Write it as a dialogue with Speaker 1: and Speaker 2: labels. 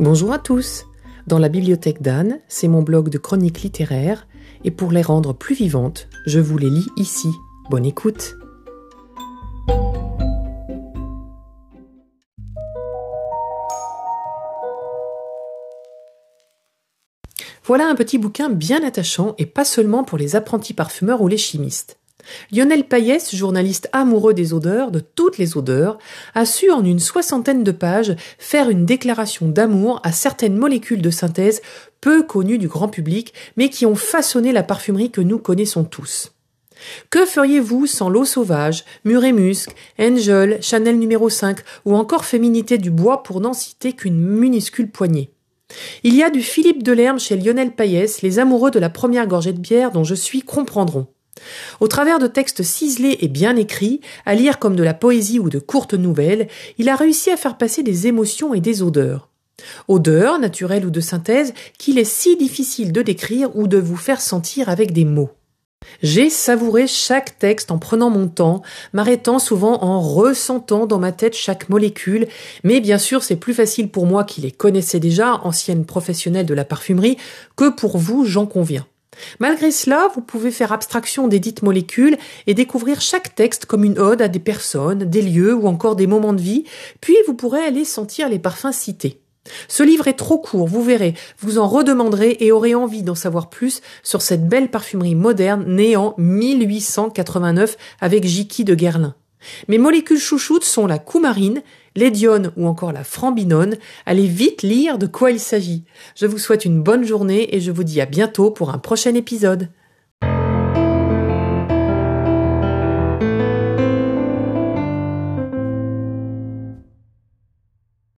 Speaker 1: Bonjour à tous. Dans la bibliothèque d'Anne, c'est mon blog de chroniques littéraires, et pour les rendre plus vivantes, je vous les lis ici. Bonne écoute. Voilà un petit bouquin bien attachant et pas seulement pour les apprentis parfumeurs ou les chimistes. Lionel Payès, journaliste amoureux des odeurs, de toutes les odeurs, a su en une soixantaine de pages faire une déclaration d'amour à certaines molécules de synthèse peu connues du grand public, mais qui ont façonné la parfumerie que nous connaissons tous. Que feriez-vous sans l'eau sauvage, mûre et musc, Angel, Chanel numéro 5 ou encore Féminité du bois pour n'en citer qu'une minuscule poignée? Il y a du Philippe Delerme chez Lionel Payès, les amoureux de la première gorgée de bière dont je suis comprendront. Au travers de textes ciselés et bien écrits, à lire comme de la poésie ou de courtes nouvelles, il a réussi à faire passer des émotions et des odeurs. Odeurs, naturelles ou de synthèse, qu'il est si difficile de décrire ou de vous faire sentir avec des mots. J'ai savouré chaque texte en prenant mon temps, m'arrêtant souvent en ressentant dans ma tête chaque molécule, mais bien sûr c'est plus facile pour moi qui les connaissais déjà, ancienne professionnelle de la parfumerie, que pour vous, j'en conviens. Malgré cela, vous pouvez faire abstraction des dites molécules et découvrir chaque texte comme une ode à des personnes, des lieux ou encore des moments de vie, puis vous pourrez aller sentir les parfums cités. Ce livre est trop court, vous verrez, vous en redemanderez et aurez envie d'en savoir plus sur cette belle parfumerie moderne née en 1889 avec Jiki de Guerlain. Mes molécules chouchoutes sont la coumarine, l'édione ou encore la frambinone. Allez vite lire de quoi il s'agit. Je vous souhaite une bonne journée et je vous dis à bientôt pour un prochain épisode.